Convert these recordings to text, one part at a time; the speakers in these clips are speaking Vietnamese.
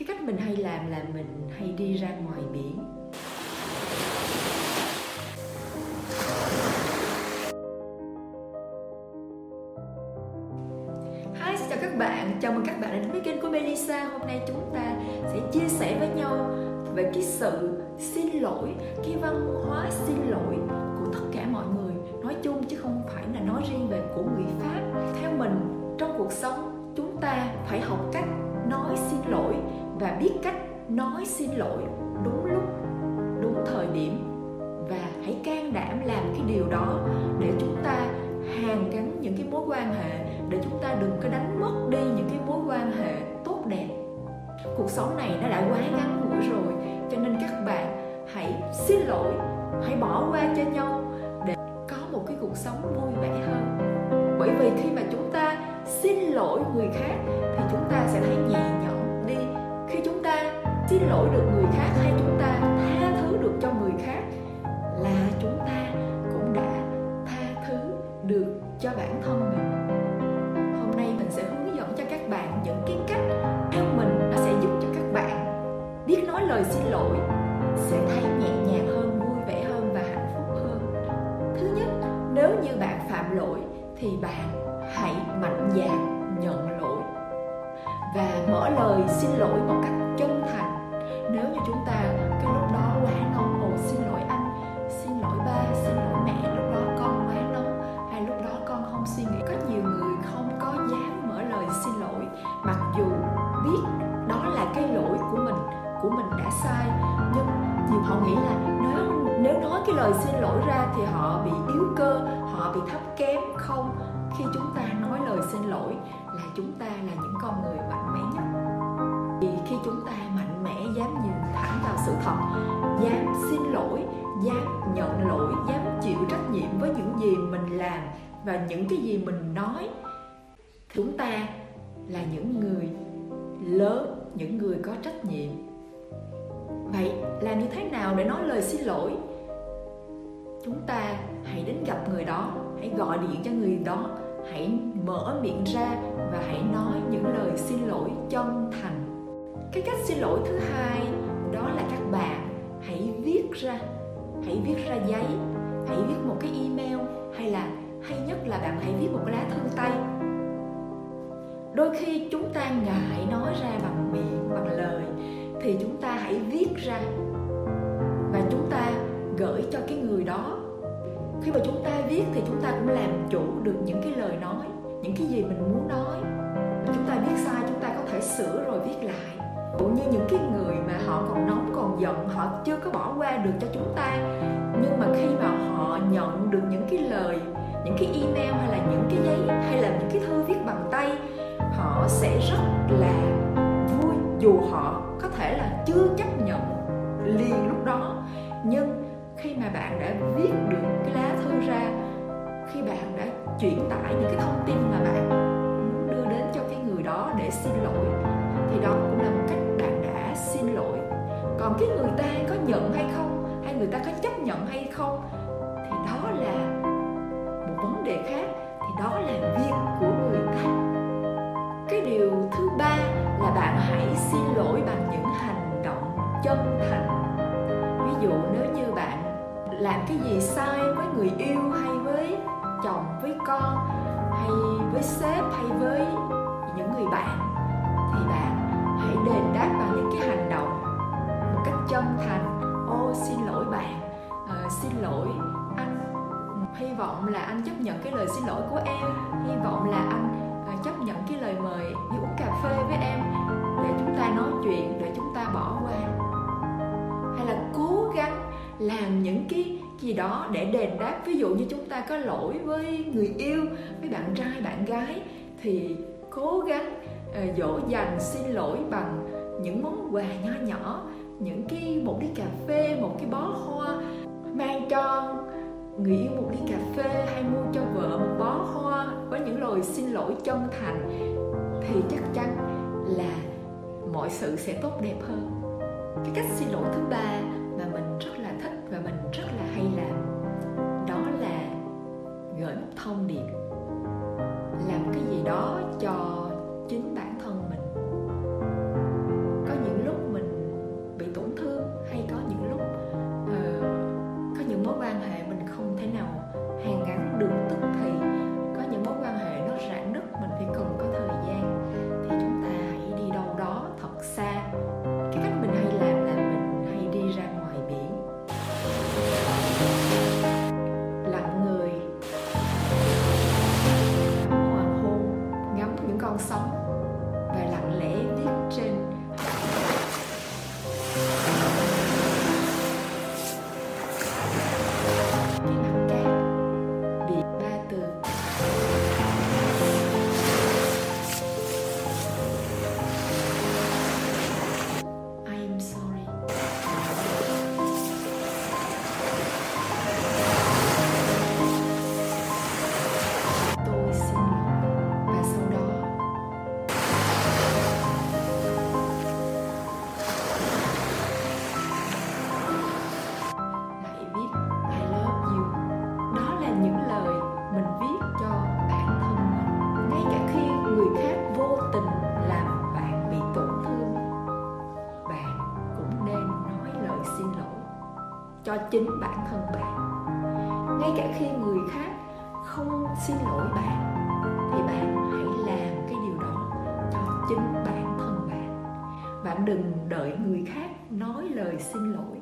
cái cách mình hay làm là mình hay đi ra ngoài biển. Hi, xin chào các bạn, chào mừng các bạn đến với kênh của Melissa. Hôm nay chúng ta sẽ chia sẻ với nhau về cái sự xin lỗi, cái văn hóa xin lỗi của tất cả mọi người. Nói chung chứ không phải là nói riêng về của người Pháp. Theo mình, trong cuộc sống chúng ta phải học cách nói xin lỗi và biết cách nói xin lỗi đúng lúc, đúng thời điểm. Và hãy can đảm làm cái điều đó để chúng ta hàn gắn những cái mối quan hệ để chúng ta đừng có đánh mất đi những cái mối quan hệ tốt đẹp. Cuộc sống này nó đã quá ngắn ngủi rồi cho nên các bạn hãy xin lỗi hãy bỏ qua cho nhau để có một cái cuộc sống vui vẻ hơn. Bởi vì khi mà chúng ta xin lỗi người khác thì chúng ta sẽ thấy nhẹ nhõm xin lỗi được người khác hay chúng ta tha thứ được cho người khác là chúng ta cũng đã tha thứ được cho bản thân mình. Hôm nay mình sẽ hướng dẫn cho các bạn những cái cách theo mình nó sẽ giúp cho các bạn biết nói lời xin lỗi, sẽ thấy nhẹ nhàng hơn, vui vẻ hơn và hạnh phúc hơn. Thứ nhất, nếu như bạn phạm lỗi thì bạn hãy mạnh dạn nhận lỗi và mở lời xin lỗi một cách chân thành nếu như chúng ta cái lúc đó quá nóng, ồ, xin lỗi anh, xin lỗi ba, xin lỗi mẹ, lúc đó con quá nóng, hay lúc đó con không suy nghĩ. Có nhiều người không có dám mở lời xin lỗi, mặc dù biết đó là cái lỗi của mình của mình đã sai, nhưng nhiều họ nghĩ là nếu nếu nói cái lời xin lỗi ra thì họ bị yếu cơ, họ bị thấp kém. Không, khi chúng ta nói lời xin lỗi là chúng ta là những con người mạnh mẽ nhất khi chúng ta mạnh mẽ dám nhìn thẳng vào sự thật, dám xin lỗi, dám nhận lỗi, dám chịu trách nhiệm với những gì mình làm và những cái gì mình nói, chúng ta là những người lớn, những người có trách nhiệm. Vậy làm như thế nào để nói lời xin lỗi? Chúng ta hãy đến gặp người đó, hãy gọi điện cho người đó, hãy mở miệng ra và hãy nói những lời xin lỗi chân thành cái cách xin lỗi thứ hai, đó là các bạn hãy viết ra, hãy viết ra giấy, hãy viết một cái email hay là hay nhất là bạn hãy viết một lá thư tay. Đôi khi chúng ta ngại nói ra bằng miệng, bằng lời, thì chúng ta hãy viết ra và chúng ta gửi cho cái người đó. Khi mà chúng ta viết thì chúng ta cũng làm chủ được những cái lời nói, những cái gì mình muốn nói. Chúng ta viết sai, chúng ta có thể sửa rồi viết lại cũng như những cái người mà họ còn nóng, còn giận, họ chưa có bỏ qua được cho chúng ta. Nhưng mà khi mà họ nhận được những cái lời, những cái email hay là những cái giấy, hay là những cái thư viết bằng tay, họ sẽ rất là vui. Dù họ có thể là chưa chấp nhận liền lúc đó, nhưng khi mà bạn đã viết được cái lá thư ra, khi bạn đã chuyển tải những cái thông cái người ta có nhận hay không, hay người ta có chấp nhận hay không, thì đó là một vấn đề khác, thì đó là việc của người ta cái điều thứ ba là bạn hãy xin lỗi bằng những hành động chân thành. Ví dụ nếu như bạn làm cái gì sai với người yêu hay với chồng, với con, hay với sếp, hay với những người bạn, thì bạn hãy đền đáp bằng chân thành ô xin lỗi bạn à, xin lỗi anh. Hy vọng là anh chấp nhận cái lời xin lỗi của em. Hy vọng là anh à, chấp nhận cái lời mời đi uống cà phê với em để chúng ta nói chuyện để chúng ta bỏ qua. Hay là cố gắng làm những cái gì đó để đền đáp. Ví dụ như chúng ta có lỗi với người yêu với bạn trai bạn gái thì cố gắng uh, dỗ dành xin lỗi bằng những món quà nho nhỏ những cái, một ly cà phê, một cái bó hoa mang cho người yêu một ly cà phê hay mua cho vợ một bó hoa với những lời xin lỗi chân thành thì chắc chắn là mọi sự sẽ tốt đẹp hơn. Cái cách xin lỗi thứ ba mà mình rất là thích và mình rất là hay làm, đó là gửi một thông điệp. Làm cái gì đó cho cho chính bản thân bạn. Ngay cả khi người khác không xin lỗi bạn, thì bạn hãy làm cái điều đó cho chính bản thân bạn. Bạn đừng đợi người khác nói lời xin lỗi.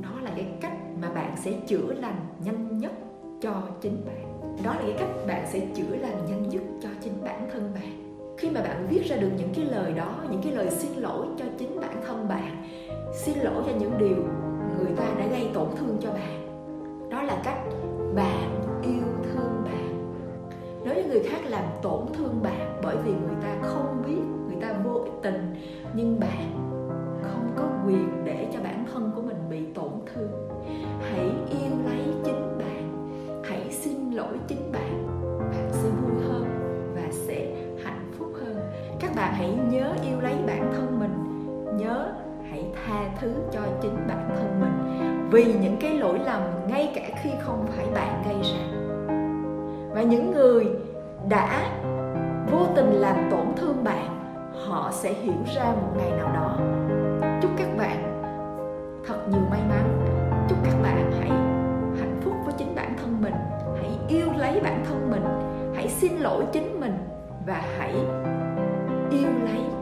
Đó là cái cách mà bạn sẽ chữa lành nhanh nhất cho chính bạn. Đó là cái cách bạn sẽ chữa lành nhanh nhất cho chính bản thân bạn khi mà bạn viết ra được những cái lời đó, những cái lời xin lỗi cho chính bản thân bạn, xin lỗi cho những điều người ta đã gây tổn thương cho bạn, đó là cách bạn yêu thương bạn. Nếu như người khác làm tổn thương bạn bởi vì người ta không biết, người ta vô tình, nhưng bạn không có quyền để cho bản thân của mình bị tổn thương, hãy yêu lấy chính bạn, hãy xin lỗi chính hãy nhớ yêu lấy bản thân mình. Nhớ hãy tha thứ cho chính bản thân mình. Vì những cái lỗi lầm ngay cả khi không phải bạn gây ra. Và những người đã vô tình làm tổn thương bạn, họ sẽ hiểu ra một ngày nào đó. Chúc các bạn thật nhiều may mắn. Chúc các bạn hãy hạnh phúc với chính bản thân mình. Hãy yêu lấy bản thân mình. Hãy xin lỗi chính mình và hãy yêu lấy.